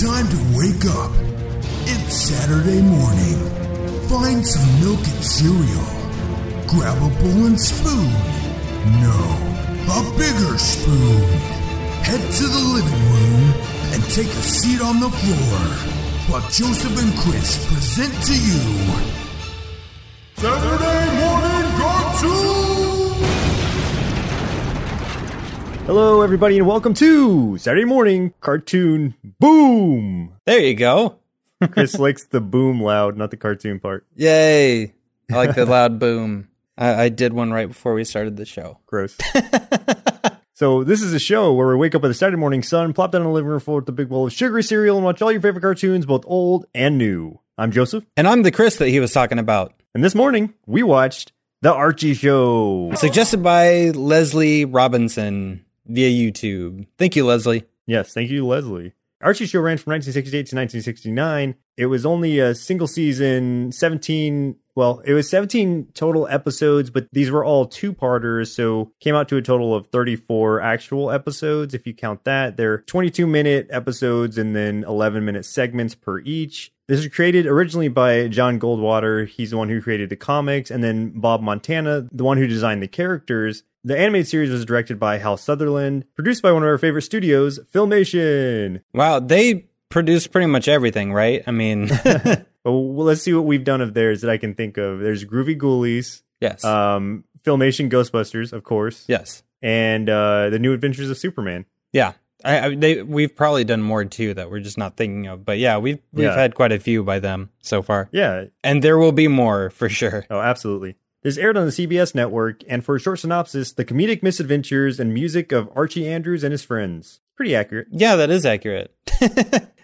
time to wake up. It's Saturday morning. Find some milk and cereal. Grab a bowl and spoon. No, a bigger spoon. Head to the living room and take a seat on the floor while Joseph and Chris present to you Saturday Morning Cartoon! Hello, everybody, and welcome to Saturday Morning Cartoon Boom. There you go. Chris likes the boom loud, not the cartoon part. Yay. I like the loud boom. I, I did one right before we started the show. Gross. so this is a show where we wake up with the Saturday morning sun, plop down in the living room floor with a big bowl of sugary cereal, and watch all your favorite cartoons, both old and new. I'm Joseph, And I'm the Chris that he was talking about. and this morning we watched The Archie Show. Suggested by Leslie Robinson via YouTube. Thank you, Leslie. Yes, thank you, Leslie. Archie Show ran from 1968 to 1969. It was only a single season, 17, well, it was 17 total episodes, but these were all two parters, so came out to a total of 34 actual episodes. If you count that, they're 22 minute episodes and then 11 minute segments per each. This was created originally by John Goldwater. He's the one who created the comics, and then Bob Montana, the one who designed the characters. The animated series was directed by Hal Sutherland, produced by one of our favorite studios, Filmation. Wow, they produce pretty much everything, right? I mean, well, let's see what we've done of theirs that I can think of. There's Groovy Ghoulies, yes. um, Filmation Ghostbusters, of course, yes. and uh, The New Adventures of Superman. Yeah. I, I, they, we've probably done more too that we're just not thinking of. But yeah, we've we've Yeah. had quite a few by them so far, Yeah, and there will be more for sure. oh, absolutely. This aired on the CBS network, and for a short synopsis, the comedic misadventures and music of Archie Andrews and his friends. Pretty accurate. Yeah, that is accurate.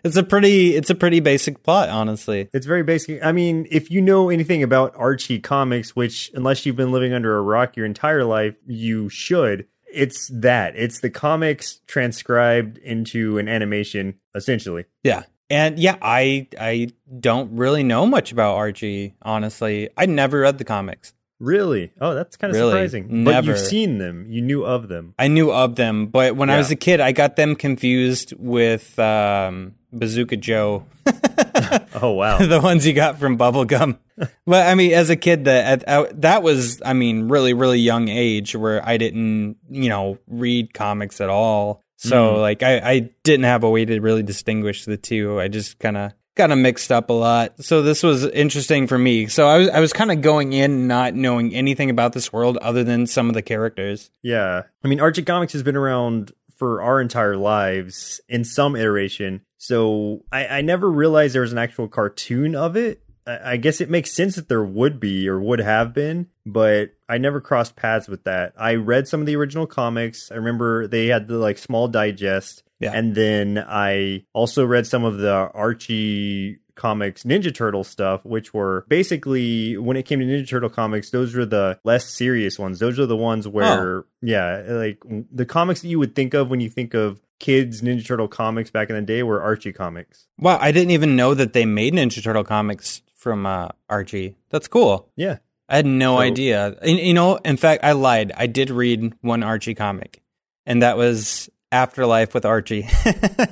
it's a pretty it's a pretty basic plot, honestly. It's very basic. I mean, if you know anything about Archie comics, which unless you've been living under a rock your entire life, you should. It's that. It's the comics transcribed into an animation, essentially. Yeah. And yeah, I I don't really know much about Archie, honestly. I never read the comics. Really? Oh, that's kind of Really? surprising. But you've seen them. You knew of them. I knew of them, but when I was a kid, I got them confused with um, Bazooka Joe, Oh wow. the ones you got from Bubblegum. but I mean, as a kid, that that was, I mean, really, really young age where I didn't, you know, read comics at all. So Mm. like, I, I didn't have a way to really distinguish the two. I just kind of kind of mixed up a lot. So this was interesting for me. So I was I was kind of going in not knowing anything about this world other than some of the characters. yeah. I mean, Archie Comics has been around for our entire lives in some iteration. So I, I never realized there was an actual cartoon of it. I, I guess it makes sense that there would be or would have been, but I never crossed paths with that. I read some of the original comics. I remember they had the like small digest. Yeah. And then I also read some of the Archie comics Ninja Turtle stuff, which were basically when it came to Ninja Turtle comics, those were the less serious ones. Those are the ones where, yeah, like the comics that you would think of when you think of kids Ninja Turtle comics back in the day were Archie comics. Wow, I didn't even know that they made Ninja Turtle comics from uh, Archie. That's cool. Yeah. I had no So- idea. And, you know, in fact, I lied. I did read one Archie comic, and that was Afterlife with Archie.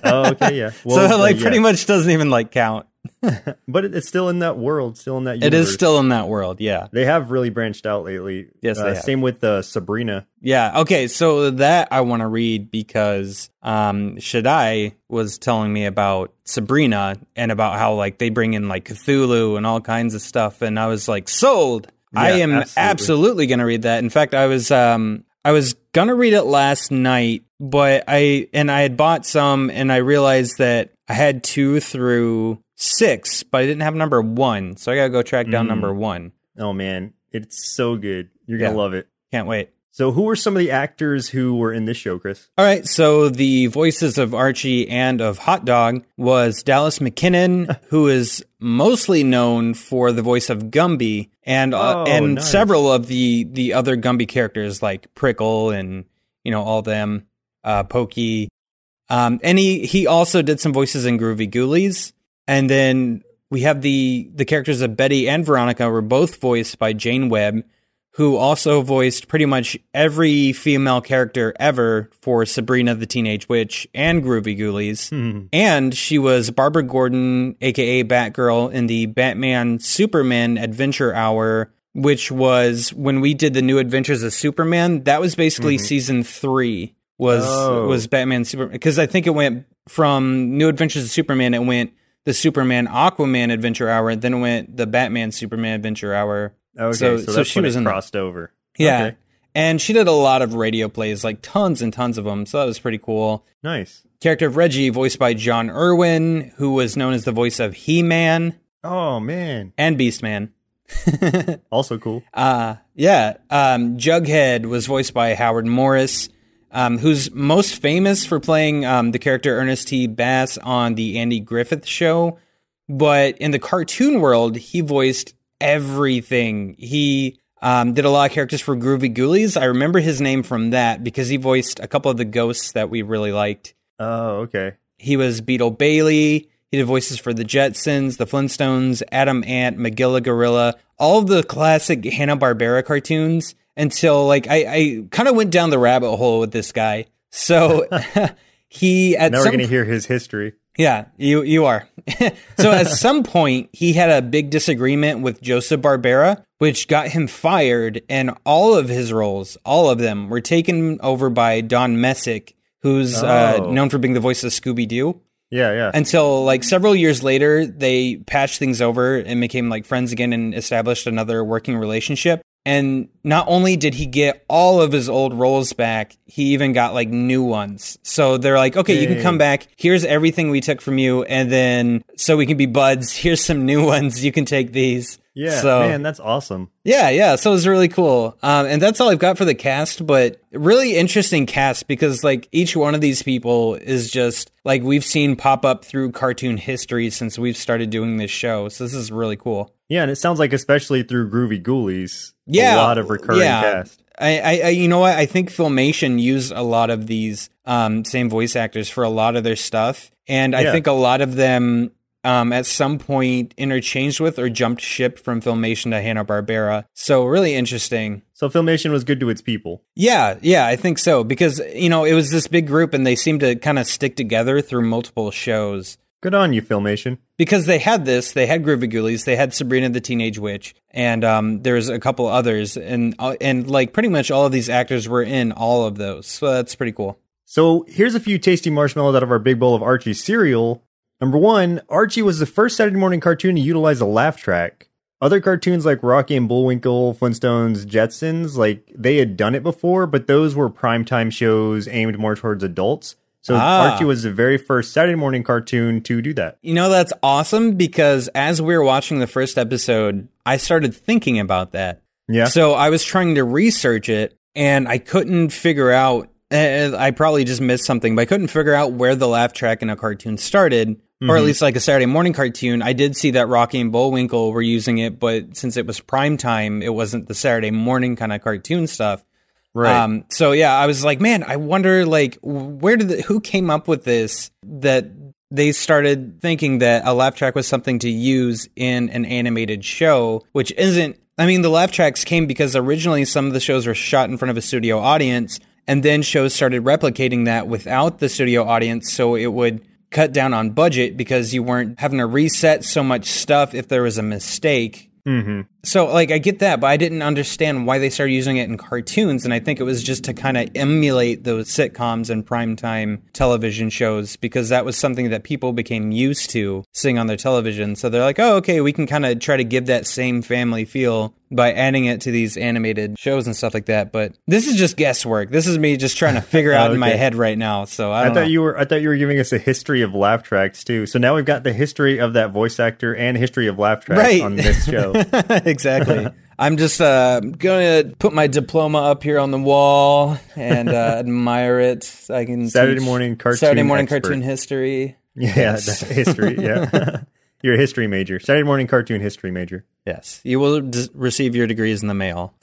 Oh, okay, yeah. so like, uh, pretty much doesn't even like count. but it's still in that world, still in that It universe. is still in that world. Yeah, They have really branched out lately. Yes, Uh. Same with uh, Sabrina. yeah. Okay, so that I want to read because um, Shaddai was telling me about Sabrina and about how like they bring in like Cthulhu and all kinds of stuff, and I was like, sold. I am absolutely. absolutely. gonna read that. In fact, I was um I was gonna read it last night, but I and I had bought some and I realized that I had two through six, but I didn't have number one. So I gotta go track down Mm. number one. Oh man, it's so good. You're gonna Yeah. love it. Can't wait. So, who were some of the actors who were in this show, Chris? All right, so the voices of Archie and of Hot Dog was Dallas McKennon, who is mostly known for the voice of Gumby and uh, Oh, and nice. several of the the other Gumby characters like Prickle and you know all them, uh, Pokey. Um, and he he also did some voices in Groovy Ghoulies, and then we have the the characters of Betty and Veronica were both voiced by Jane Webb, who also voiced pretty much every female character ever for Sabrina the Teenage Witch and Groovy Ghoulies. Hmm. And she was Barbara Gordon, aka Batgirl, in the Batman Superman Adventure Hour, which was when we did the New Adventures of Superman. That was basically season three. Was Oh. was Batman Superman because I think it went from New Adventures of Superman. It went the Superman Aquaman Adventure Hour, then it went the Batman Superman Adventure Hour. Okay, So- so, so she was in the- crossed over. Yeah. Okay, And she did a lot of radio plays, like tons and tons of them. So that was pretty cool. nice. Character of Reggie, voiced by John Erwin, who was known as the voice of He Man Oh man, and Beastman. also cool. Uh, yeah. Um, Jughead was voiced by Howard Morris, um, who's most famous for playing um, the character Ernest T. Bass on The Andy Griffith Show. But in the cartoon world, he voiced everything. He um, did a lot of characters for Groovy Ghoulies. I remember his name from that because he voiced a couple of the ghosts that we really liked. Oh, okay. He was Beetle Bailey. He did voices for the Jetsons, the Flintstones, Adam Ant, Magilla Gorilla, all of the classic Hanna Barbera cartoons. Until like I, I kind of went down the rabbit hole with this guy. So he at Now we're some gonna hear his history. yeah, you you are. so at some point he had a big disagreement with Joseph Barbera, which got him fired, and all of his roles, all of them, were taken over by Don Messick, who's uh, Oh. known for being the voice of Scooby Doo. Yeah, yeah. Until like several years later, they patched things over and became like friends again and established another working relationship. And not only did he get all of his old roles back, he even got like new ones. So they're like, okay, you can come back. Here's everything we took from you. And then so we can be buds. Here's some new ones. You can take these. yeah, So man, that's awesome. yeah, yeah. So it was really cool. Um, and that's all I've got for the cast, but really interesting cast because like each one of these people is just like we've seen pop up through cartoon history since we've started doing this show. So this is really cool. Yeah, and it sounds like especially through Groovy Ghoulies, Yeah, a lot of recurring yeah. cast. I, I, you know what? I think Filmation used a lot of these um, same voice actors for a lot of their stuff, and I Yeah. think a lot of them um, at some point interchanged with or jumped ship from Filmation to Hanna Barbera. So really interesting. So Filmation was good to its people. Yeah, yeah, I think so because you know it was this big group and they seemed to kind of stick together through multiple shows. Good on you, Filmation. Because they had this, they had Groovy Ghoulies, they had Sabrina the Teenage Witch, and um, there's a couple others, and uh, and like pretty much all of these actors were in all of those, so that's pretty cool. So here's a few tasty marshmallows out of our big bowl of Archie cereal. Number one, Archie was the first Saturday morning cartoon to utilize a laugh track. Other cartoons like Rocky and Bullwinkle, Flintstones, Jetsons, like they had done it before, but those were primetime shows aimed more towards adults. So Ah. Archie was the very first Saturday morning cartoon to do that. You know that's awesome because as we were watching the first episode, I started thinking about that. Yeah. So I was trying to research it and I couldn't figure out. eh, I probably just missed something, but I couldn't figure out where the laugh track in a cartoon started, or at least like a Saturday morning cartoon. I did see that Rocky and Bullwinkle were using it, but since it was prime time, it wasn't the Saturday morning kind of cartoon stuff. Right. Um, so yeah, I was like, man, I wonder like where did the, who came up with this that they started thinking that a laugh track was something to use in an animated show, which isn't. I mean, the laugh tracks came because originally some of the shows were shot in front of a studio audience, and then shows started replicating that without the studio audience, so it would cut down on budget because you weren't having to reset so much stuff if there was a mistake mm-hmm. So, like, I get that, but I didn't understand why they started using it in cartoons. And I think it was just to kind of emulate those sitcoms and primetime television shows because that was something that people became used to seeing on their television. So they're like, oh, okay, we can kind of try to give that same family feel by adding it to these animated shows and stuff like that. But this is just guesswork. This is me just trying to figure out in my head right now. So I I thought know. you were I thought you were giving us a history of laugh tracks too. So now we've got the history of that voice actor and history of laugh tracks Right. on this show. exactly. I'm just uh, going to put my diploma up here on the wall and uh, admire it. So I can Saturday morning cartoon Saturday morning expert. cartoon history. yeah, Yes. history. Yeah. You're a history major. Saturday morning cartoon history major. Yes, you will d- receive your degrees in the mail.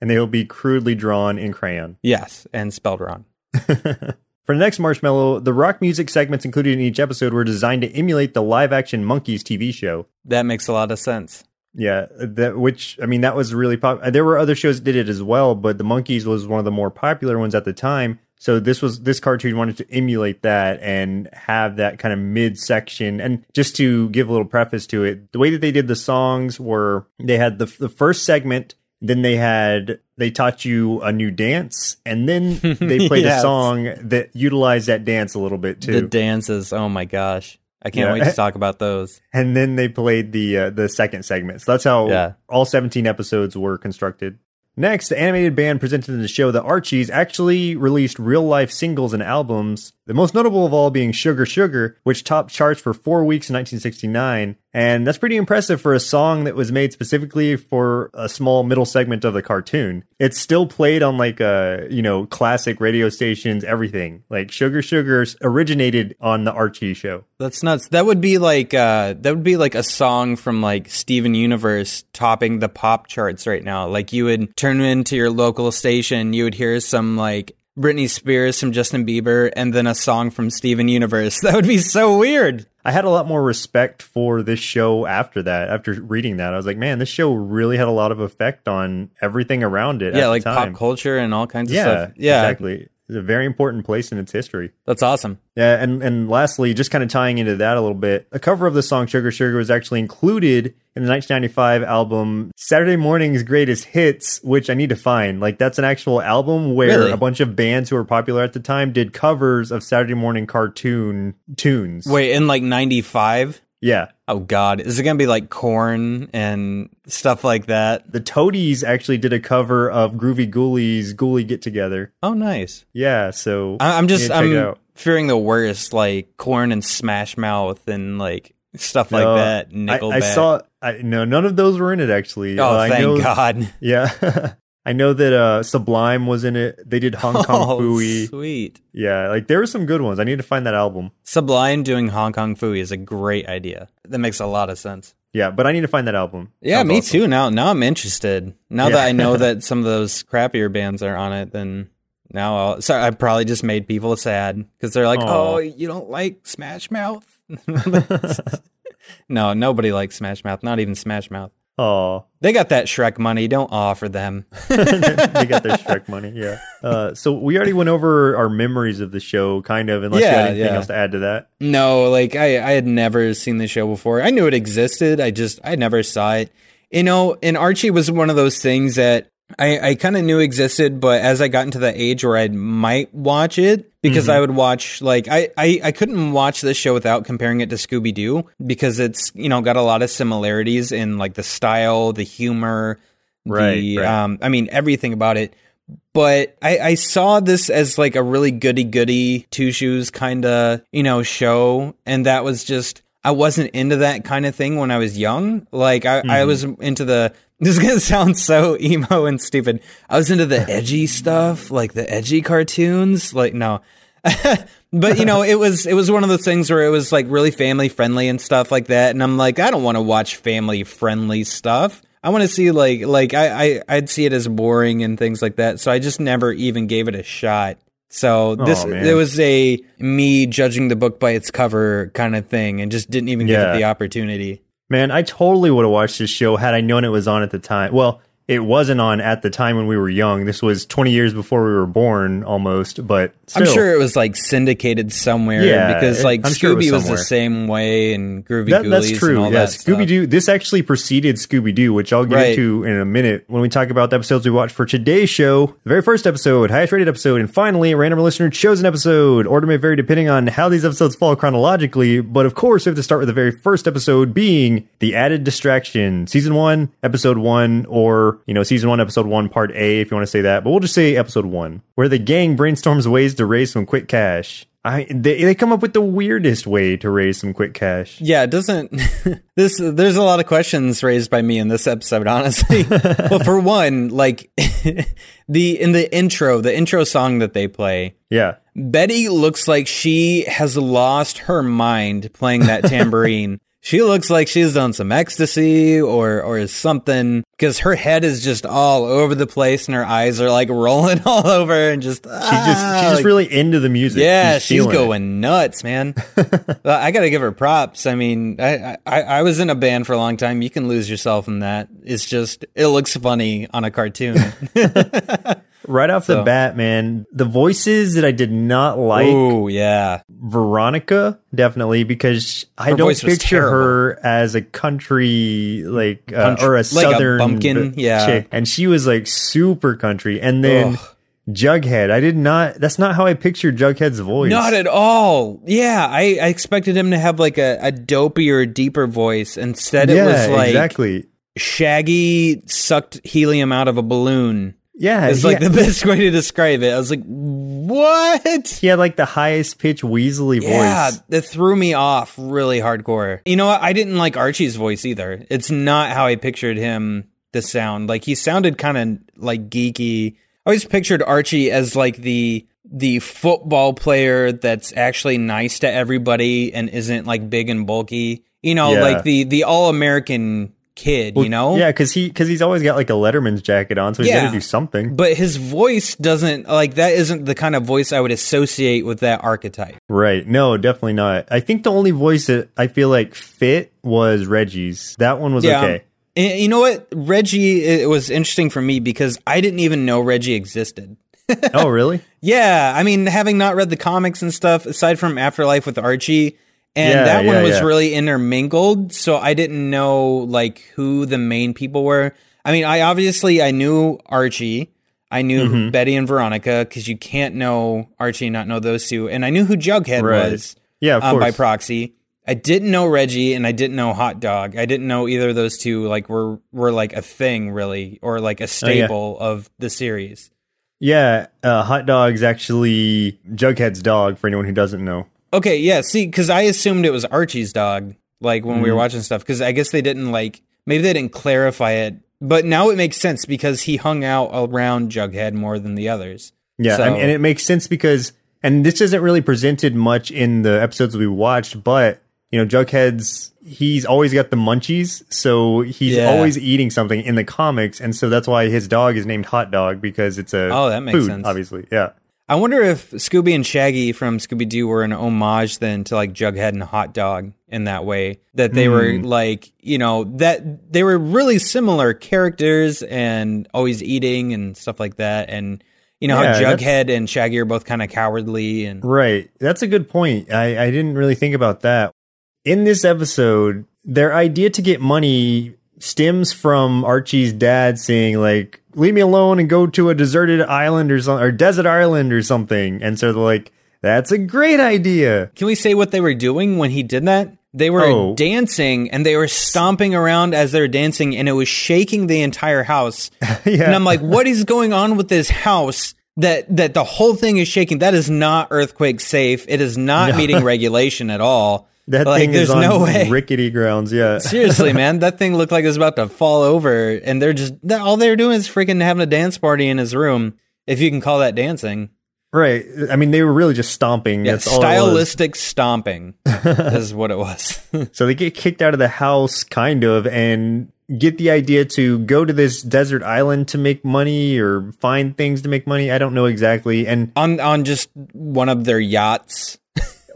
and they will be crudely drawn in crayon. yes, and spelled wrong. For the next marshmallow, the rock music segments included in each episode were designed to emulate the live action Monkees TV show. That makes a lot of sense. Yeah, that which I mean that was really popular. Uh, there were other shows that did it as well, but the Monkees was one of the more popular ones at the time. So this was this cartoon wanted to emulate that and have that kind of mid section. And just to give a little preface to it, the way that they did the songs were they had the the first segment, then they had they taught you a new dance, and then they played Yes. a song that utilized that dance a little bit too. The dances. Oh my gosh. I can't Yeah. wait to talk about those. and then they played the uh, the second segment. So that's how Yeah. all 17 episodes were constructed. Next, the animated band presented in the show, the Archies, actually released real life singles and albums. The most notable of all being Sugar Sugar, which topped charts for four weeks in 1969. And that's pretty impressive for a song that was made specifically for a small middle segment of the cartoon. It's still played on like a, you know, classic radio stations, everything. Like Sugar Sugar originated on the Archie show. That's nuts. That would be like uh that would be like a song from like Steven Universe topping the pop charts right now. Like you would turn into your local station, you would hear some like Britney Spears, some Justin Bieber, and then a song from Steven Universe. That would be so weird. I had a lot more respect for this show after that. After reading that, I was like, man, this show really had a lot of effect on everything around it. yeah, like pop culture and all kinds of Yeah, stuff. Yeah, exactly. It's a very important place in its history. that's awesome. Yeah, and and lastly, just kind of tying into that a little bit, a cover of the song "Sugar Sugar" was actually included in the 1995 album Saturday Morning's Greatest Hits, which I need to find. Like that's an actual album where Really? a bunch of bands who were popular at the time did covers of Saturday morning cartoon tunes. Wait, in like '95. yeah. Oh God, is it gonna be like Korn and stuff like that? The Toadies actually did a cover of Groovy Ghoulies Ghoulie Get Together. Oh, nice. Yeah, so I- I'm just need to check it I'm fearing the worst, like Korn and Smash Mouth and like stuff like that. I, Nickelback. I saw. I no, none of those were in it actually. Oh, Uh, I thank know- God. Yeah, I know that uh, Sublime was in it. They did Hong Kong oh, Phooey. sweet. Yeah, like there were some good ones. I need to find that album. Sublime doing Hong Kong Phooey is a great idea. That makes a lot of sense. Yeah, but I need to find that album. Yeah, Sounds me awesome. too. Now, now I'm interested. Now Yeah. that I know that some of those crappier bands are on it, then now I'll. Sorry, I probably just made people sad because they're like, Aw. "Oh, you don't like Smash Mouth." no, nobody likes Smash Mouth. Not even Smash Mouth. Oh, They got that Shrek money. Don't offer them. they got their Shrek money. Yeah. Uh, so we already went over our memories of the show, kind of. Unless you had anything yeah. else to add to that. No, like I, I had never seen the show before. I knew it existed. I just I never saw it. You know, and Archie was one of those things that I, I kind of knew existed, but as I got into the age where I might watch it, because I would watch like I, I, I couldn't watch this show without comparing it to Scooby Doo because it's you know got a lot of similarities in like the style, the humor, Right, the right. um I mean everything about it. But I, I saw this as like a really goody goody two shoes kind of you know show, and that was just I wasn't into that kind of thing when I was young. Like I, Mm-hmm. I was into the this is gonna sound so emo and stupid. I was into the edgy stuff, like the edgy cartoons. Like no. but you know, it was it was one of those things where it was like really family friendly and stuff like that. And I'm like, I don't want to watch family friendly stuff. I want to see like like I, I I'd see it as boring and things like that. So I just never even gave it a shot. So this man. it was a me judging the book by its cover kind of thing, and just didn't even give it the opportunity. Man, I totally would have watched this show had I known it was on at the time. Well, it wasn't on at the time when we were young. This was 20 years before we were born almost, but I'm sure it was like syndicated somewhere Yeah, because like I'm sure was Scooby was, the same way and Groovy That, Ghoulies that's and true. all Yeah, that. Scooby Doo. This actually preceded Scooby Doo, which I'll get Right. into in a minute when we talk about the episodes we watched for today's show. The very first episode, highest rated episode, and finally, a random listener chosen episode. Order may vary depending on how these episodes fall chronologically, but of course, we have to start with the very first episode being The Added Distraction, season one, episode one, or, you know, season one, episode one, part A, if you want to say that, but we'll just say episode one, where the gang brainstorms ways to raise some quick cash. I, they, they come up with the weirdest way to raise some quick cash. Yeah, it doesn't. this there's a lot of questions raised by me in this episode. Honestly, well, for one, like the in the intro, the intro song that they play, Yeah. Betty looks like she has lost her mind playing that tambourine. She looks like she's done some ecstasy or or something because her head is just all over the place and her eyes are like rolling all over and just ah, She's just she's just really into the music. yeah, she's, it. going nuts, man. I got to give her props. I mean, I, I I was in a band for a long time. You can lose yourself in that. It's just it looks funny on a cartoon. Right off the bat, man, the voices that I did not like oh yeah, Veronica definitely because I Her don't picture her as a country like uh, Country- or a like a southern bumpkin, b- yeah. chick, and she was like super country. And then Ugh. Jughead, I did not. That's not how I pictured Jughead's voice. not at all. Yeah, I, I expected him to have like a, a dopier, deeper voice. Instead, it was like exactly. Shaggy sucked helium out of a balloon. Yeah, It's like the best way to describe it. I was like, what? he had like the highest pitch Weasley Yeah, voice. Yeah, that threw me off really hardcore. You know what? I didn't like Archie's voice either. It's not how I pictured him The sound. Like he sounded kind of like geeky. I always pictured Archie as like the the football player that's actually nice to everybody and isn't like big and bulky. You know, Yeah. like the the all American kid. you know, Yeah, because he because he's always got like a Letterman's jacket on, so he's got to do something. But his voice doesn't like that. Isn't the kind of voice I would associate with that archetype. Right. No, definitely not. I think the only voice that I feel like fit was Reggie's. That one was okay. And you know what? Reggie, it was interesting for me because I didn't even know Reggie existed. oh, really? Yeah, I mean, having not read the comics and stuff, aside from Afterlife with Archie, and Yeah, that one yeah, was yeah. really intermingled, so I didn't know like who the main people were. I mean, I obviously I knew Archie, I knew Mm-hmm. Betty and Veronica because you can't know Archie and not know those two, and I knew who Jughead Right. was Yeah, um, by proxy. I didn't know Reggie and I didn't know Hot Dog. I didn't know either of those two like were were like a thing really or like a Oh, staple of the series. yeah, uh, Hot Dog's actually Jughead's dog. For anyone who doesn't know. Okay, yeah, see cuz I assumed it was Archie's dog like when we Mm-hmm. were watching stuff cuz I guess they didn't like maybe they didn't clarify it. But now it makes sense because he hung out around Jughead more than the others. Yeah, So- I mean, and it makes sense because, and this isn't really presented much in the episodes we watched, but you know, Jughead's he's always got the munchies, so he's Yeah. always eating something in the comics, and so that's why his dog is named Hot Dog because it's a Oh, that makes food, sense. obviously. Yeah, I wonder if Scooby and Shaggy from Scooby Doo were an homage then to like Jughead and Hot Dog in that way. That they were Hmm. like, you know, that they were really similar characters and always eating and stuff like that. And you know Yeah, how Jughead and Shaggy are both kind of cowardly and right. That's a good point. I I didn't really think about that. In this episode, their idea to get money stems from Archie's dad saying like, "Leave me alone and go to a deserted island or something, or desert island or something." And so they're like, "That's a great idea." Can we say what they were doing when he did that? They were Oh. dancing and they were stomping around as they were dancing and it was shaking the entire house. yeah, And I'm like, what is going on with this house that that the whole thing is shaking? That is not earthquake safe. It is not meeting regulation at all. That like, thing there's is on no way. rickety grounds. Yeah, Seriously, man, that thing looked like it was about to fall over, and they're just all they're doing is freaking having a dance party in his room, if you can call that dancing. right. I mean, they were really just stomping. Yeah, That's all. stylistic stomping is what it was. So they get kicked out of the house, kind of, and get the idea to go to this desert island to make money or find things to make money. I don't know exactly. And on on just one of their yachts.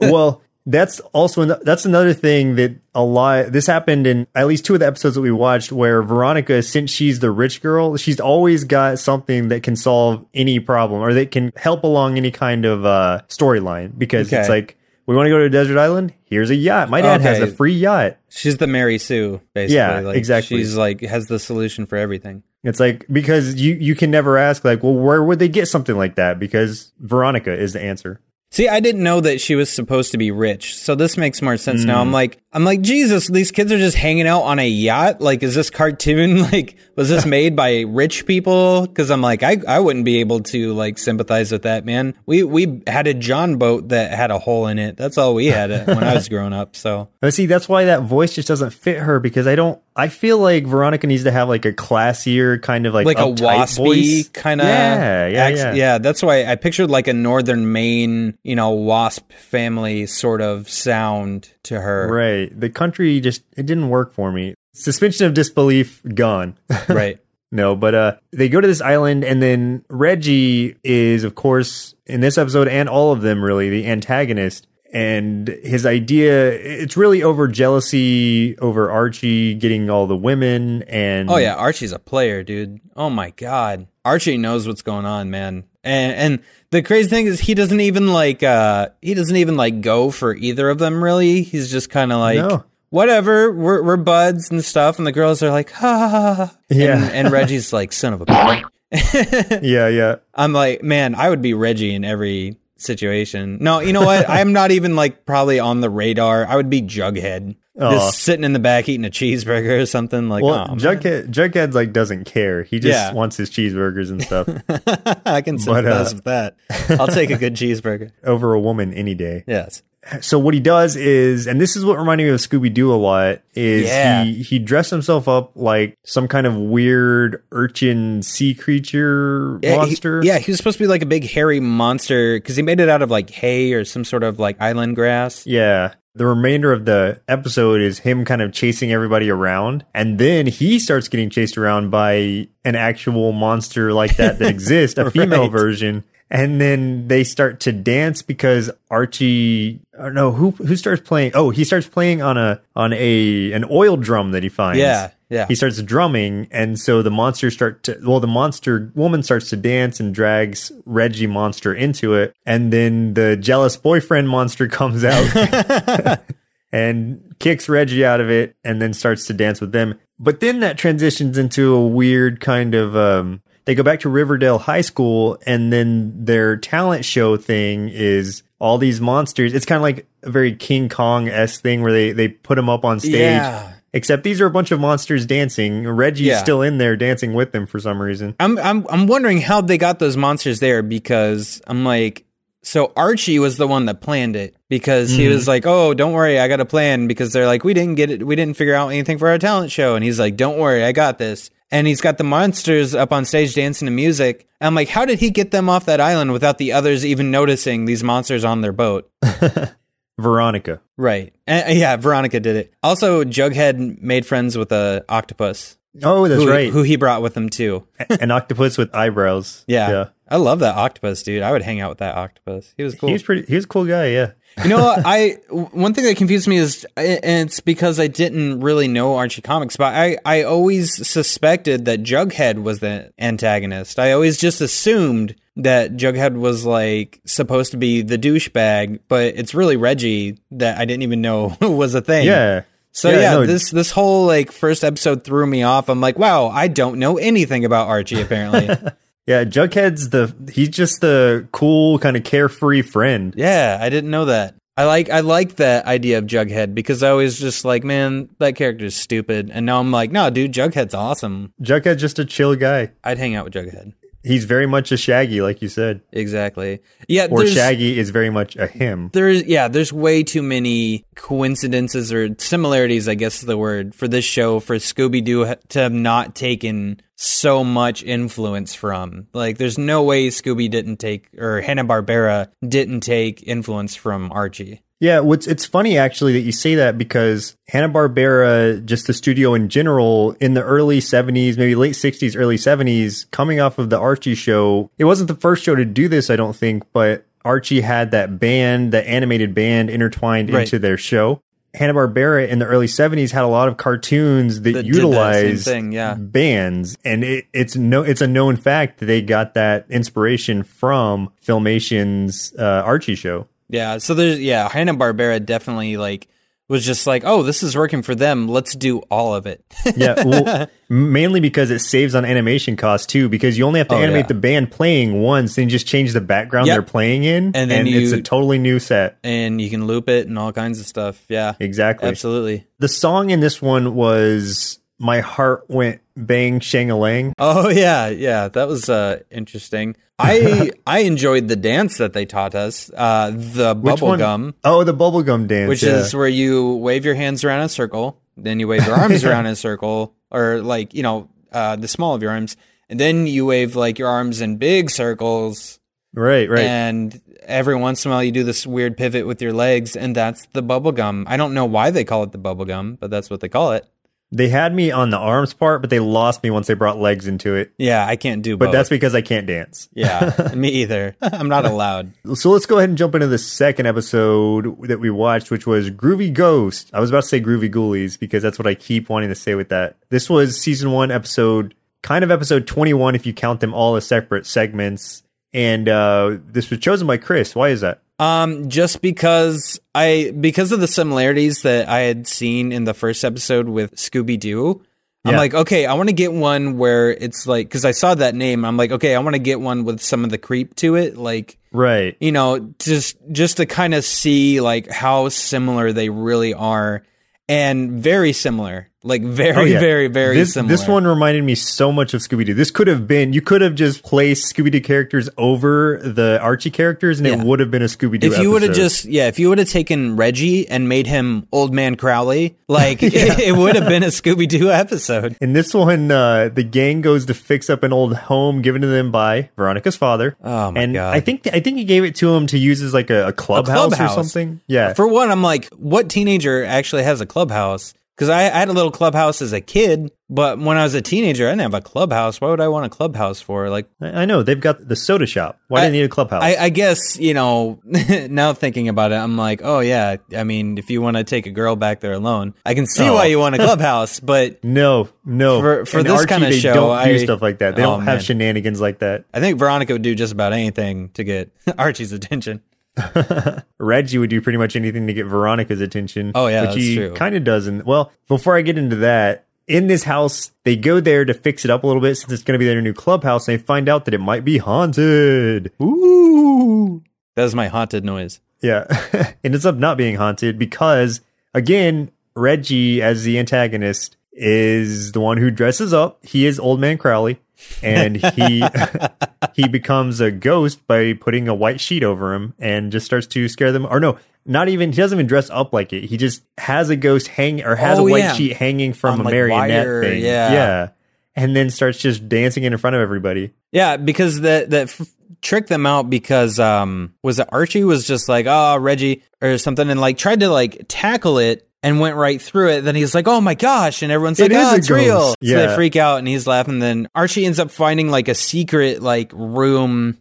well, that's also an- that's another thing that a lot. This happened in at least two of the episodes that we watched, where Veronica, since she's the rich girl, she's always got something that can solve any problem or that can help along any kind of uh, storyline. Because it's like we want to go to a desert island. Here's a yacht. My dad has a free yacht. She's the Mary Sue, basically. Yeah, like, exactly. She's like has the solution for everything. It's like because you you can never ask like, well, where would they get something like that? Because Veronica is the answer. See, I didn't know that she was supposed to be rich, so this makes more sense now. Mm. I'm like, I'm like, Jesus, these kids are just hanging out on a yacht. Like, is this cartoon? Like, was this made by rich people? Because I'm like, I, I wouldn't be able to like sympathize with that, man. We we had a jon boat that had a hole in it. That's all we had when I was growing up. So But see, that's why that voice just doesn't fit her because I don't. I feel like Veronica needs to have like a classier kind of like like a waspy voice. kind of Yeah, yeah, yeah. That's why I pictured like a northern Maine, you know, wasp family sort of sound to her. Right. The country just it didn't work for me. Suspension of disbelief gone. right. No, but uh they go to this island and then Reggie is of course in this episode and all of them really the antagonist and his idea it's really over jealousy over Archie getting all the women and Oh yeah, Archie's a player, dude. Oh my god. Archie knows what's going on, man. And and the crazy thing is he doesn't even like uh he doesn't even like go for either of them really. He's just kind of like No. whatever, we're we're buds and stuff and the girls are like ha ha ha. Yeah. And, and Reggie's like son of a bitch. Yeah, yeah. I'm like, man, I would be Reggie in every situation. No, you know what? I'm not even like probably on the radar. I would be Jughead. Just sitting in the back eating a cheeseburger or something like Well, oh. Jughead Jughead like doesn't care. He just Yeah. wants his cheeseburgers and stuff I can sympathize uh, with that. I'll take a good cheeseburger. over a woman any day. Yes. So what he does is, and this is what reminded me of Scooby Doo a lot, is Yeah. he he dressed himself up like some kind of weird urchin sea creature Yeah, he- monster. yeah, he was supposed to be like a big hairy monster because he made it out of like hay or some sort of like island grass. Yeah. The remainder of the episode is him kind of chasing everybody around. And then he starts getting chased around by an actual monster like that that exists, a female Right. version. And then they start to dance because Archie, or no, who who starts playing? Oh, he starts playing on a on a an oil drum that he finds. Yeah, yeah. He starts drumming, and so the monsters start to. Well, the monster woman starts to dance and drags Reggie monster into it, and then the jealous boyfriend monster comes out and kicks Reggie out of it, and then starts to dance with them. But then that transitions into a weird kind of. Um, they go back to Riverdale High School, and then their talent show thing is all these monsters. It's kind of like a very King Kong s thing where they they put them up on stage. Yeah. Except these are a bunch of monsters dancing. Reggie's Yeah. still in there dancing with them for some reason. I'm I'm I'm wondering how they got those monsters there because I'm like so Archie was the one that planned it because he mm-hmm. was like, "Oh, don't worry, I got a plan." Because they're like, "We didn't get it, we didn't figure out anything for our talent show," and he's like, "Don't worry, I got this." And he's got the monsters up on stage dancing to music. I'm like, how did he get them off that island without the others even noticing these monsters on their boat? Veronica. Right. And, uh, yeah, Veronica did it. Also, Jughead made friends with a octopus. Oh, that's who, right. Who he brought with him too. An octopus with eyebrows. Yeah. Yeah. I love that octopus, dude. I would hang out with that octopus. He was cool. He was pretty he was a cool guy, yeah. You know. I one thing that confused me is, and it's because I didn't really know Archie comics, but I I always suspected that Jughead was the antagonist. I always just assumed that Jughead was like supposed to be the douchebag, but it's really Reggie that I didn't even know was a thing. Yeah. So yeah, no, this this whole like first episode threw me off. I'm like, wow, I don't know anything about Archie apparently. Yeah, Jughead's the he's just the cool kind of carefree friend. yeah, I didn't know that. I like I like that idea of Jughead because I was just like, man, that character's stupid. And now I'm like, no, dude, Jughead's awesome. Jughead's just a chill guy. I'd hang out with Jughead. He's very much a Shaggy, like you said. Exactly. Yeah, Or Shaggy is very much a him. There's yeah, there's way too many coincidences or similarities, I guess is the word, for this show for Scooby Doo to have not taken so much influence from. Like, there's no way Scooby didn't take or Hanna Barbera didn't take influence from Archie. Yeah, what's it's funny actually that you say that because Hanna Barbera, just the studio in general, in the early '70s, maybe late '60s, early '70s, coming off of the Archie show, it wasn't the first show to do this, I don't think, but Archie had that band, that animated band, intertwined Right. into their show. Hanna Barbera in the early '70s had a lot of cartoons that, That did that same utilized thing, yeah. bands, and it, it's no, it's a known fact that they got that inspiration from Filmation's uh, Archie show. Yeah, so there's yeah, Hanna Barbera definitely like was just like, oh, this is working for them. Let's do all of it. Yeah, well, mainly because it saves on animation costs too. Because you only have to Oh, animate yeah. the band playing once, then you just change the background Yep. they're playing in, And then it's you- a totally new set. and you can loop it and all kinds of stuff. Yeah, Exactly. absolutely. The song in this one was "My Heart Went Bang Shang-a-Lang." Oh yeah, yeah, that was uh, interesting. I I enjoyed the dance that they taught us, uh, the Which bubble gum, Oh, the bubblegum dance, which yeah. is where you wave your hands around in a circle, then you wave your arms around in a circle, or like you know uh, the small of your arms, and then you wave like your arms in big circles, Right, right. And every once in a while you do this weird pivot with your legs, and that's the bubble gum. I don't know why they call it the bubble gum, but that's what they call it. They had me on the arms part, but they lost me once they brought legs into it. Yeah, I can't do But both. that's because I can't dance. yeah, me either. I'm not allowed. So let's go ahead and jump into the second episode that we watched, which was Groovy Ghost. I was about to say Groovy Ghoulies because that's what I keep wanting to say with that. This was season one episode, kind of episode 21 if you count them all as separate segments. And uh, this was chosen by Chris. Why is that? Um, just because I because of the similarities that I had seen in the first episode with Scooby Doo, I'm Yeah. like, okay, I want to get one where it's like because I saw that name, I'm like, okay, I want to get one with some of the creep to it, like Right. you know, just just to kind of see like how similar they really are, and very similar, like very, Oh, yeah. very, very this, similar. This one reminded me so much of Scooby Doo. This could have been, you could have just placed Scooby Doo characters over the Archie characters and Yeah. it would have been a Scooby Doo if you would have just yeah if you would have taken reggie and made him old man crowley like it, it would have been a scooby-doo episode In this one, uh, the gang goes to fix up an old home given to them by Veronica's father. Oh, my and God. I think I think he gave it to him to use as like a, a clubhouse, clubhouse. or something. Yeah, for one i'm like what teenager actually has a clubhouse because I, I had a little clubhouse as a kid but when i was a teenager i didn't have a clubhouse why would i want a clubhouse for like I, I know they've got the soda shop. Why I- do they need a clubhouse? I, I guess you know. now thinking about it, I'm like, oh yeah. I mean, if you want to take a girl back there alone, I can see Oh. why you want a clubhouse. But no, no. For- for this Archie, kinda they show, don't do stuff like that. They Oh, don't have man. shenanigans like that. I think Veronica would do just about anything to get Archie's attention. Reggie would do pretty much anything to get Veronica's attention. Oh, yeah, which he kind of doesn't. Well, before I get into that, in this house, they go there to fix it up a little bit since it's going to be their new clubhouse, and they find out that it might be haunted. Ooh, That was my haunted noise. yeah, it ends up not being haunted because again, Reggie as the antagonist is the one who dresses up. He is Old Man Crowley, and he he becomes a ghost by putting a white sheet over him and just starts to scare them. Or no, not even. He doesn't even dress up like it. He just has a ghost hang or has Oh, a white yeah. sheet hanging from On, a like, marionette wire, thing. yeah. yeah, and then starts just dancing in front of everybody. Yeah, because that that f- tricked them out because um was it Archie was just like oh Reggie or something and like tried to like tackle it and went right through it. Then he's like oh my gosh and everyone's It like is oh a it's real. Yeah. So they freak out and he's laughing. Then Archie ends up finding like a secret like room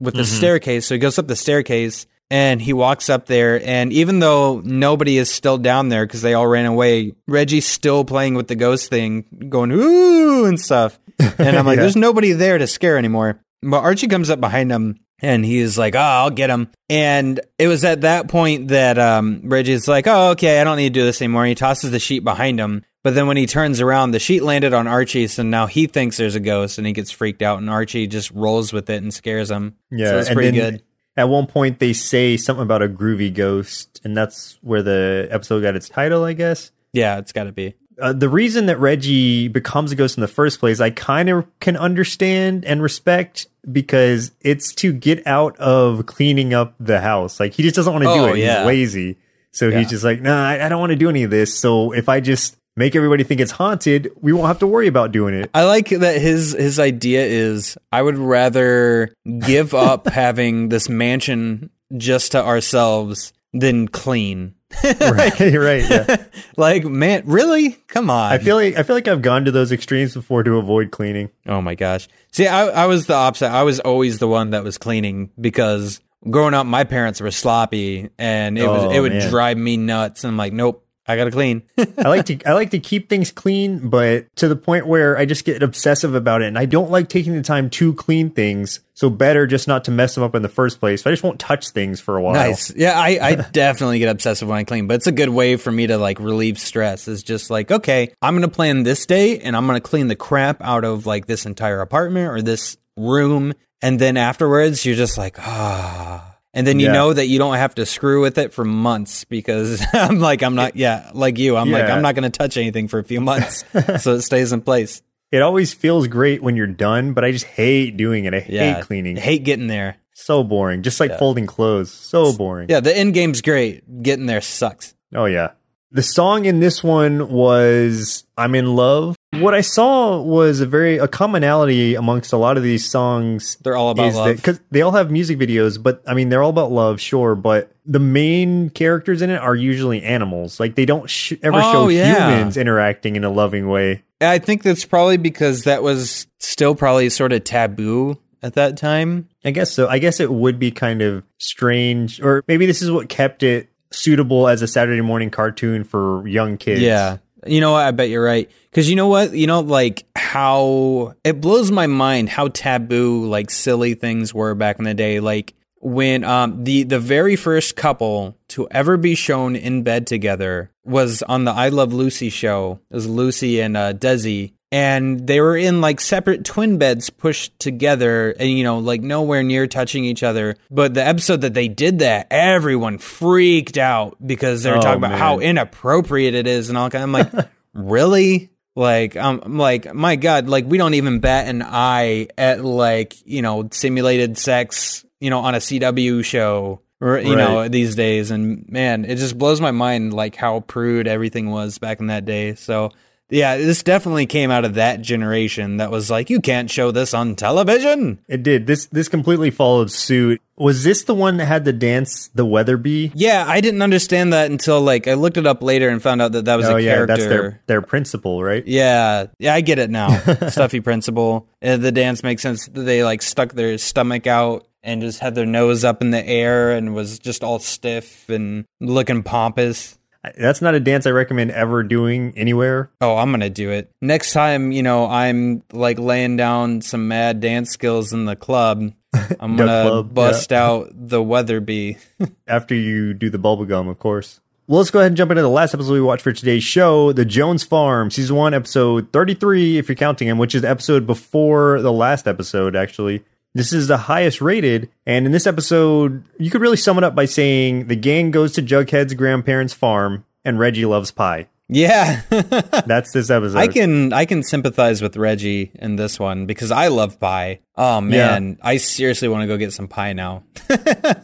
with Mm-hmm. staircase. So he goes up the staircase. And he walks up there, and even though nobody is still down there because they all ran away, Reggie's still playing with the ghost thing, going ooh and stuff. And I'm like, Yeah. there's nobody there to scare anymore. But Archie comes up behind him and he's like, oh, I'll get him. And it was at that point that um, Reggie's like, oh, okay, I don't need to do this anymore. And he tosses the sheet behind him. But then when he turns around, the sheet landed on Archie. So now he thinks there's a ghost and he gets freaked out. And Archie just rolls with it and scares him. Yeah, So it's pretty good. At one point, they say something about a groovy ghost, and that's where the episode got its title, I guess. Yeah, it's got to be. Uh, the reason that Reggie becomes a ghost in the first place, I kind of can understand and respect because it's to get out of cleaning up the house. Like he just doesn't want to do Oh, it. yeah. He's lazy, so Yeah. he's just like, nah, I, I don't want to do any of this. So if I just make everybody think it's haunted, we won't have to worry about doing it. I like that his his idea is I would rather give up having this mansion just to ourselves than clean. right, right. Yeah. like, man, really? Come on. I feel like I feel like I've gone to those extremes before to avoid cleaning. oh my gosh. See, I I was the opposite. I was always the one that was cleaning because growing up my parents were sloppy and it was Oh, it would man. drive me nuts and I'm like, nope, I got to clean. I like to I like to keep things clean, but to the point where I just get obsessive about it, and I don't like taking the time to clean things. So better just not to mess them up in the first place. So I just won't touch things for a while. Nice. Yeah, I, I definitely get obsessive when I clean, but it's a good way for me to like relieve stress. Is just like, okay, I'm gonna plan this day and I'm gonna clean the crap out of like this entire apartment or this room. And then afterwards you're just like, ah. And then you Yeah. know that you don't have to screw with it for months because I'm like, I'm not, yeah, like you, I'm like, I'm not going to touch anything for a few months. so it stays in place. It always feels great when you're done, but I just hate doing it. I Yeah. hate cleaning. Hate getting there. so boring. Just like folding clothes. So boring. Yeah. The end game's great. Getting there sucks. Oh yeah. The song in this one was I'm in love. What I saw was a very a commonality amongst a lot of these songs. They're all about love. because they all have music videos, but I mean they're all about love, sure. But the main characters in it are usually animals. Like they don't sh- ever Oh, show yeah. humans interacting in a loving way. I think that's probably because that was still probably sort of taboo at that time. I guess so. I guess it would be kind of strange, or maybe this is what kept it suitable as a Saturday morning cartoon for young kids. Yeah. You know what? I bet you're right. Because you know what? You know, like how it blows my mind how taboo like silly things were back in the day. Like when um the the very first couple to ever be shown in bed together was on the I Love Lucy show. It was Lucy and uh, Desi. And they were in like separate twin beds pushed together and, you know, like nowhere near touching each other. But the episode that they did that, everyone freaked out because they were Oh, talking about how inappropriate it is and all kind. I'm like, really? Like, um, I'm like, my God, like we don't even bat an eye at like, you know, simulated sex, you know, on a CW show or, you know, these days. And man, it just blows my mind like how prude everything was back in that day. So, yeah, this definitely came out of that generation that was like, you can't show this on television. It did. This this completely followed suit. Was this the one that had the dance, the Weatherbee? Yeah, I didn't understand that until like I looked it up later and found out that that was oh a yeah, character. that's their their principal, right? Yeah, yeah, I get it now. Stuffy principal. Uh, the dance makes sense. They like stuck their stomach out and just had their nose up in the air and was just all stiff and looking pompous. That's not a dance I recommend ever doing anywhere. Oh, I'm gonna do it next time. You know, I'm like laying down some mad dance skills in the club. I'm gonna club, bust out the Weatherbee. After you do the bubblegum, of course. Well, let's go ahead and jump into the last episode we watched for today's show, The Jones Farm, season one, episode 33, if you're counting them, which is the episode before the last episode, actually. This is the highest rated, and in this episode, you could really sum it up by saying the gang goes to Jughead's grandparents' farm, and Reggie loves pie. yeah, That's this episode. I can I can sympathize with Reggie in this one because I love pie. Oh man, I seriously want to go get some pie now.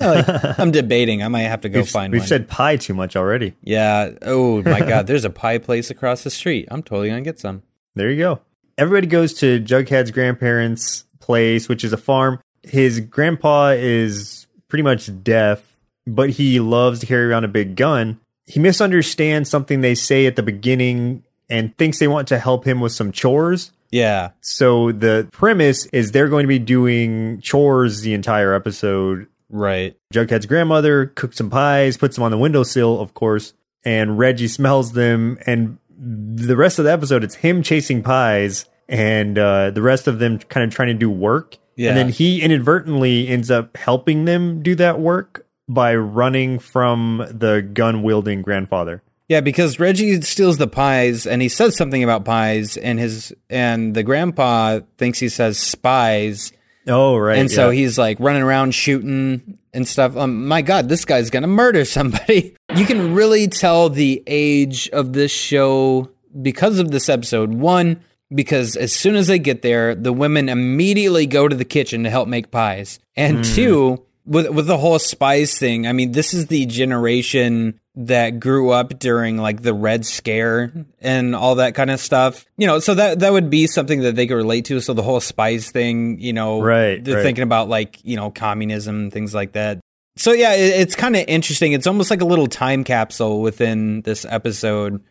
Like, I'm debating. I might have to go We've, find we've one. said pie too much already. yeah. Oh my god, there's a pie place across the street. I'm totally gonna get some. There you go. Everybody goes to Jughead's grandparents' place, which is a farm. His grandpa is pretty much deaf, but he loves to carry around a big gun. He misunderstands something they say at the beginning and thinks they want to help him with some chores. Yeah. So the premise is they're going to be doing chores the entire episode. Right. Jughead's grandmother cooks some pies, puts them on the windowsill, of course, and Reggie smells them. And the rest of the episode, it's him chasing pies and uh, the rest of them kind of trying to do work. Yeah. And then he inadvertently ends up helping them do that work by running from the gun wielding grandfather. Yeah, because Reggie steals the pies and he says something about pies and his and the grandpa thinks he says spies Oh, right. and so he's like running around shooting and stuff. Um, my God, this guy's gonna murder somebody. You can really tell the age of this show because of this episode. One, because as soon as they get there, the women immediately go to the kitchen to help make pies. And hmm. two, with with the whole spies thing, I mean, this is the generation that grew up during like the Red Scare and all that kind of stuff. You know, so that that would be something that they could relate to. So the whole spies thing, you know, Right, They're right. thinking about like you know communism, things like that. So yeah, it, it's kind of interesting. It's almost like a little time capsule within this episode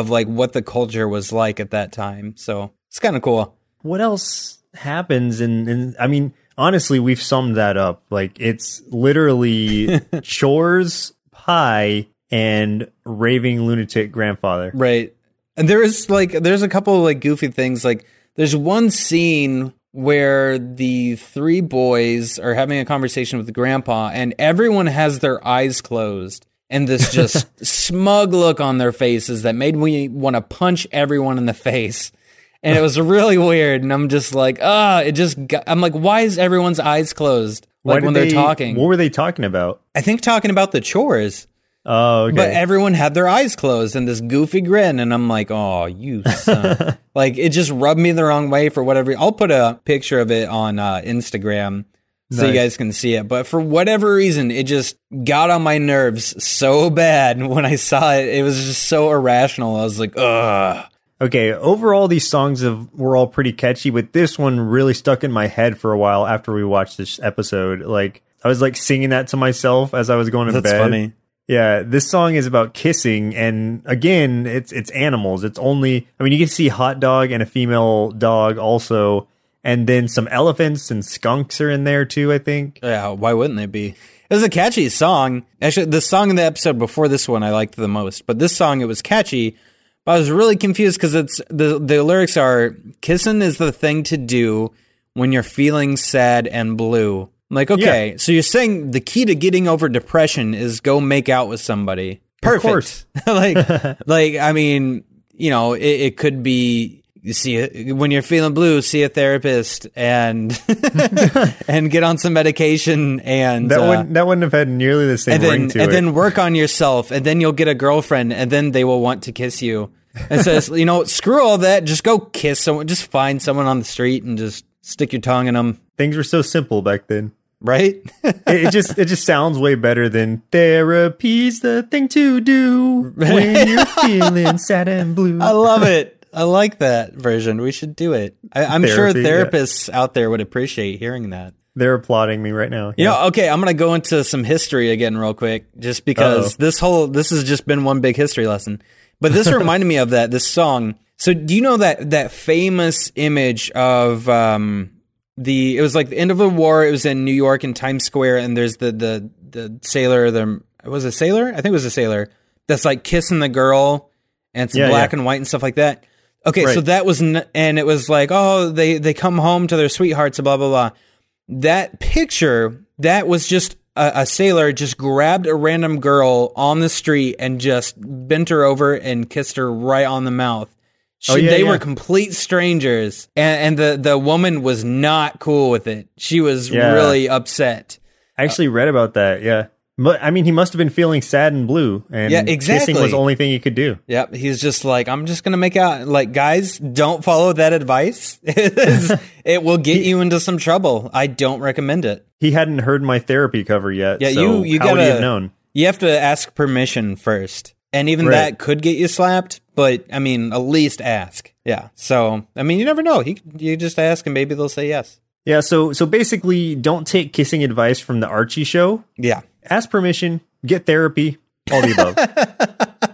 of like what the culture was like at that time. So it's kind of cool. what else happens and I mean honestly we've summed that up like it's literally chores pie and raving lunatic grandfather Right. And there is like there's a couple of like goofy things like there's one scene where the three boys are having a conversation with the grandpa and everyone has their eyes closed and this just smug look on their faces that made me want to punch everyone in the face. And it was really weird and I'm just like, ah, it just got, I'm like why is everyone's eyes closed like when they're they- talking? what were they talking about I think talking about the chores. oh okay But everyone had their eyes closed and this goofy grin, and I'm like, "Oh, you son!" like it just rubbed me the wrong way for whatever. I'll put a picture of it on uh, Instagram so you guys can see it. But for whatever reason, it just got on my nerves so bad when I saw it. It was just so irrational. I was like, ugh. Okay, overall, these songs have, were all pretty catchy, but this one really stuck in my head for a while after we watched this episode. Like, I was like singing that to myself as I was going to That's bed. funny. Yeah, this song is about kissing, and again, it's it's animals. It's only, I mean, you can see hot dog and a female dog also, and then some elephants and skunks are in there too. I think. Yeah, why wouldn't they be? It was a catchy song. Actually, the song in the episode before this one I liked the most, but this song it was catchy. But I was really confused because it's the the lyrics are kissing is the thing to do when you're feeling sad and blue. I'm like, okay, so you're saying the key to getting over depression is go make out with somebody. Perfect. course. like, like I mean, you know, it, it could be you see it when you're feeling blue, see a therapist and and get on some medication and That uh, wouldn't that wouldn't have had nearly the same and then and it. then work on yourself and then you'll get a girlfriend and then they will want to kiss you. And says, you know, screw all that, just go kiss someone, just find someone on the street and just stick your tongue in them, Things were so simple back then. right? it, it just it just sounds way better than therapy's the thing to do when you're feeling sad and blue. I love it. I like that version. We should do it. I, I'm sure Therapy, yeah. therapists out there would appreciate hearing that. They're applauding me right now. You know, okay, I'm gonna go into some history again real quick, just because Uh-oh. this whole this has just been one big history lesson. But this reminded me of that this song. So do you know that that famous image of um the it was like the end of the war, it was in New York in Times Square, and there's the the the sailor, the was a sailor? I think it was a sailor that's like kissing the girl and it's Yeah, black yeah. and white and stuff like that. Okay, so that was n- and it was like, oh, they they come home to their sweethearts, blah blah blah that picture that was just a, a sailor just grabbed a random girl on the street and just bent her over and kissed her right on the mouth oh, She, Oh, yeah, they yeah. were complete strangers and, and the, the woman was not cool with it she was Yeah. really upset I actually read about that. Yeah, but I mean, he must have been feeling sad and blue, and Yeah, kissing was the only thing he could do. Yep, he's just like, I'm just gonna make out. Like, guys, don't follow that advice. It will get you into some trouble. I don't recommend it. He hadn't heard my therapy cover yet. Yeah, so you you how would he gotta have known? You have to ask permission first, and even Right. that could get you slapped. But I mean, at least ask. Yeah. So I mean, you never know. He you just ask, and maybe they'll say yes. Yeah, so so basically, don't take kissing advice from the Archie show. Yeah. Ask permission, get therapy, all the above.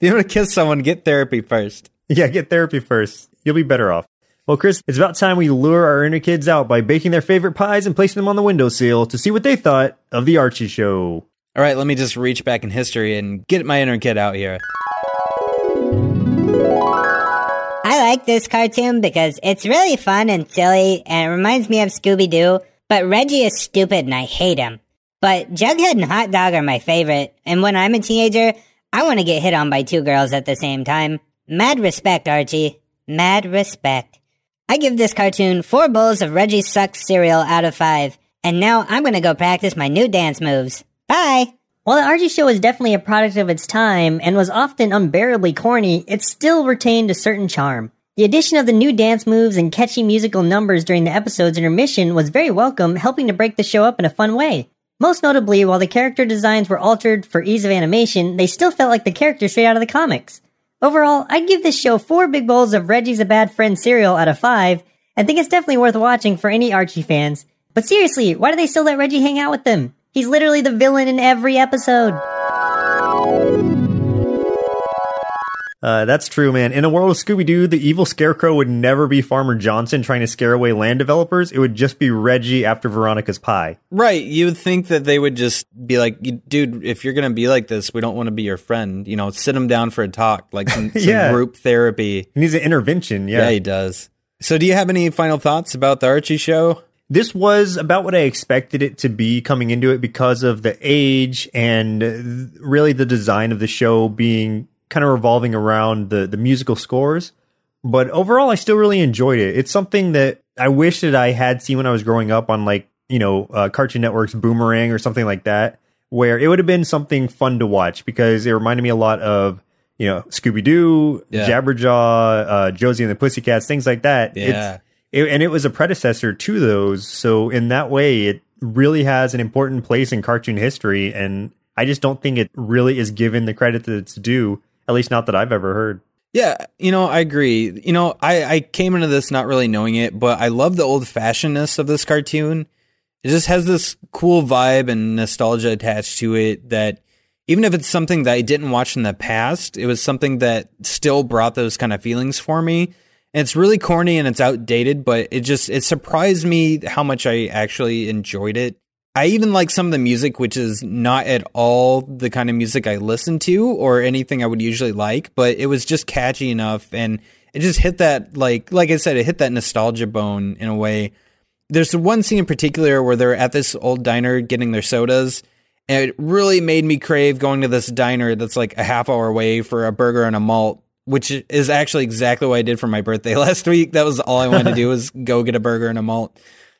If you want to kiss someone, get therapy first. Yeah, get therapy first. You'll be better off. Well, Chris, it's about time we lure our inner kids out by baking their favorite pies and placing them on the windowsill to see what they thought of the Archie show. All right, let me just reach back in history and get my inner kid out here. I like this cartoon because it's really fun and silly and it reminds me of Scooby Doo, but Reggie is stupid and I hate him. But Jughead and Hot Dog are my favorite, and when I'm a teenager, I want to get hit on by two girls at the same time. Mad respect, Archie. Mad respect. I give this cartoon four bowls of Reggie Sucks cereal out of five, and now I'm gonna go practice my new dance moves. Bye! While the Archie show was definitely a product of its time and was often unbearably corny, it still retained a certain charm. The addition of the new dance moves and catchy musical numbers during the episode's intermission was very welcome, helping to break the show up in a fun way. Most notably, while the character designs were altered for ease of animation, they still felt like the characters straight out of the comics. Overall, I'd give this show four big bowls of Reggie's a Bad Friend cereal out of five, and think it's definitely worth watching for any Archie fans. But seriously, why do they still let Reggie hang out with them? He's literally the villain in every episode. Uh, that's true, man. In a world of Scooby Doo, the evil scarecrow would never be Farmer Johnson trying to scare away land developers. It would just be Reggie after Veronica's pie. Right. You would think that they would just be like, dude, if you're going to be like this, we don't want to be your friend. You know, sit him down for a talk, like some, some Yeah. group therapy. He needs an intervention. Yeah. Yeah. he does. So, do you have any final thoughts about the Archie show? this was about what I expected it to be coming into it because of the age and uh, really the design of the show being kind of revolving around the, the musical scores. But overall, I still really enjoyed it. It's something that I wish that I had seen when I was growing up on like, you know, uh, Cartoon Network's Boomerang or something like that, where it would have been something fun to watch because it reminded me a lot of, you know, Scooby Doo, Yeah. Jabberjaw, uh, Josie and the Pussycats, things like that. Yeah. It's, it, and it was a predecessor to those. So in that way, it really has an important place in cartoon history, and I just don't think it really is given the credit that it's due. At least not that I've ever heard. Yeah, you know, I agree. You know, I, I came into this not really knowing it, but I love the old fashionedness of this cartoon. It just has this cool vibe and nostalgia attached to it that even if it's something that I didn't watch in the past, it was something that still brought those kind of feelings for me. And it's really corny and it's outdated, but it just it surprised me how much I actually enjoyed it. I even like some of the music, which is not at all the kind of music I listen to or anything I would usually like, but it was just catchy enough and it just hit that like like I said, it hit that nostalgia bone in a way. There's one scene in particular where they're at this old diner getting their sodas, and it really made me crave going to this diner that's like a half hour away for a burger and a malt, which is actually exactly what I did for my birthday last week. That was all I wanted to do was go get a burger and a malt.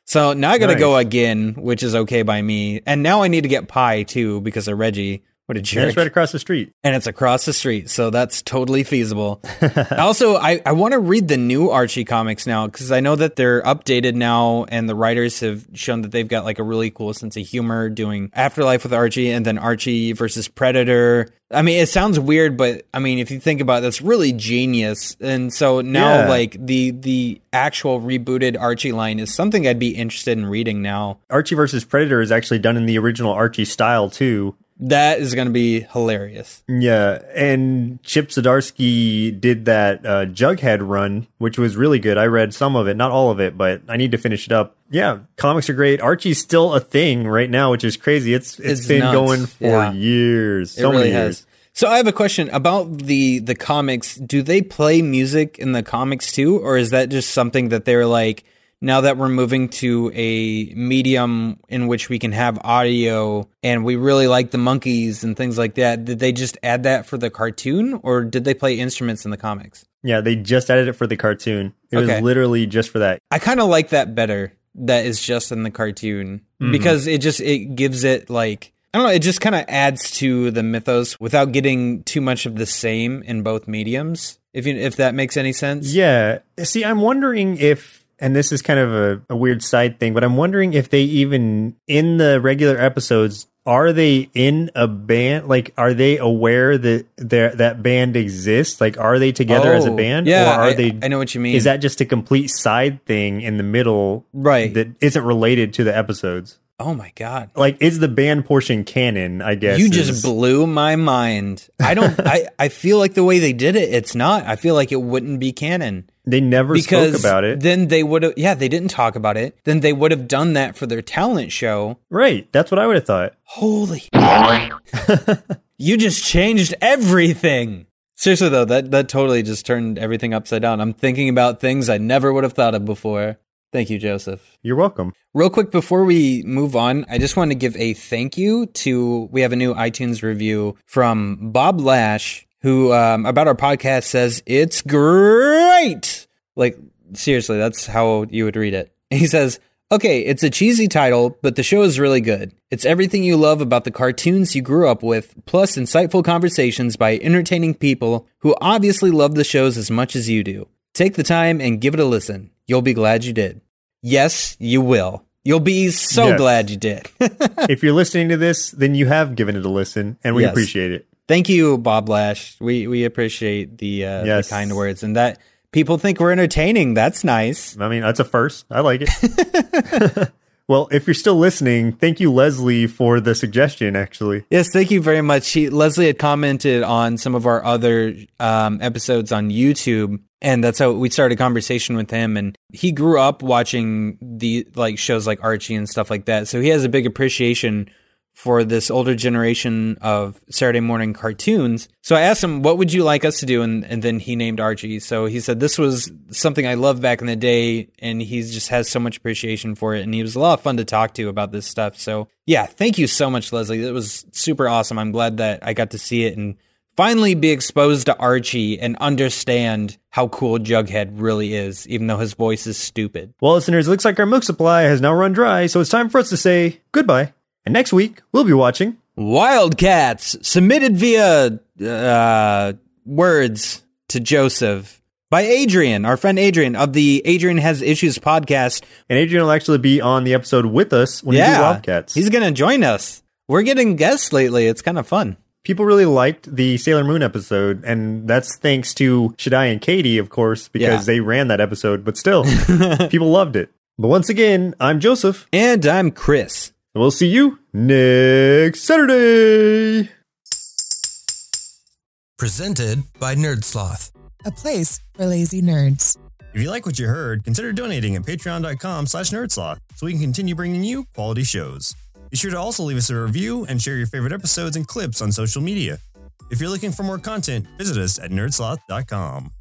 So now I got to Nice. go again, which is okay by me. And now I need to get pie too because of Reggie. What a And jerk. it's right across the street. and it's across the street, so that's totally feasible. also, I, I want to read the new Archie comics now because I know that they're updated now, and the writers have shown that they've got like a really cool sense of humor doing Afterlife with Archie and then Archie versus Predator. I mean, it sounds weird, but I mean, if you think about it, that's really genius. And so now, Yeah. like the the actual rebooted Archie line is something I'd be interested in reading now. Archie versus Predator is actually done in the original Archie style too. That is going to be hilarious. Yeah, and Chip Zdarsky did that uh, Jughead run, which was really good. I read some of it, not all of it, but I need to finish it up. Yeah, comics are great. Archie's still a thing right now, which is crazy. It's it's It's been nuts. going for Yeah. years, It really many has. years. So I have a question about the the comics. Do they play music in the comics too, or is that just something that they're like? Now that we're moving to a medium in which we can have audio, and we really like the Monkees and things like that, did they just add that for the cartoon, or did they play instruments in the comics? Yeah, they just added it for the cartoon. It Okay. was literally just for that. I kind of like that better. That is just in the cartoon Mm-hmm. because it just it gives it like I don't know. It just kind of adds to the mythos without getting too much of the same in both mediums. If you if that makes any sense. Yeah. See, I'm wondering if, and this is kind of a, a weird side thing, but I'm wondering if they even, in the regular episodes, are they in a band? Like, are they aware that their that band exists? Like, are they together as a Oh, band? Yeah, Or are I, they? I know what you mean. Is that just a complete side thing in the middle right? that isn't related to the episodes? Oh my god. Like, is the band portion canon? I guess You just is- blew my mind. I don't. I, I feel like the way they did it, it's not. I feel like it wouldn't be canon. they never because spoke about it. then they would have yeah they didn't talk about it then they would have done that for their talent show right. That's what I would have thought. holy you just changed everything seriously though that that totally just turned everything upside down i'm thinking about things i never would have thought of before thank you joseph You're welcome. Real quick before we move on, I just want to give a thank you to we have a new iTunes review from Bob Lash who um, about our podcast says it's great. Like seriously, that's how you would read it. He says, "Okay, it's a cheesy title, but the show is really good. It's everything you love about the cartoons you grew up with, plus insightful conversations by entertaining people who obviously love the shows as much as you do. Take the time and give it a listen. You'll be glad you did." Yes, you will. You'll be so Yes. glad you did. if you're listening to this, then you have given it a listen, and we Yes. appreciate it. Thank you, Bob Lash. We we appreciate the, uh, Yes. the kind words and that people think we're entertaining. That's nice. I mean, that's a first. I like it. well, if you're still listening, thank you, Leslie, for the suggestion, actually. Yes, thank you very much. She, Leslie had commented on some of our other um, episodes on YouTube, and that's how we started a conversation with him. And he grew up watching the like shows like Archie and stuff like that, so he has a big appreciation for this older generation of Saturday morning cartoons. So I asked him, "What would you like us to do?" And, and then he named Archie. So he said this was something I loved back in the day, and he just has so much appreciation for it. And he was a lot of fun to talk to about this stuff. So yeah, thank you so much, Leslie. It was super awesome. I'm glad that I got to see it and finally be exposed to Archie and understand how cool Jughead really is, even though his voice is stupid. Well, listeners, it looks like our milk supply has now run dry, so it's time for us to say goodbye. And next week, we'll be watching. Wildcats submitted via uh, words to Joseph. by Adrian, our friend Adrian of the Adrian Has Issues podcast. And Adrian will actually be on the episode with us when we do Wildcats. He's going to join us. We're getting guests lately. It's kind of fun. People really liked the Sailor Moon episode, and that's thanks to Shaddai and Katie, of course, because Yeah. they ran that episode, but still, people loved it. But once again, I'm Joseph, And I'm Chris. and we'll see you next Saturday. Presented by Nerdsloth. a place for lazy nerds. If you like what you heard, consider donating at patreon.com slash nerdsloth so we can continue bringing you quality shows. Be sure to also leave us a review and share your favorite episodes and clips on social media. If you're looking for more content, visit us at nerdsloth.com.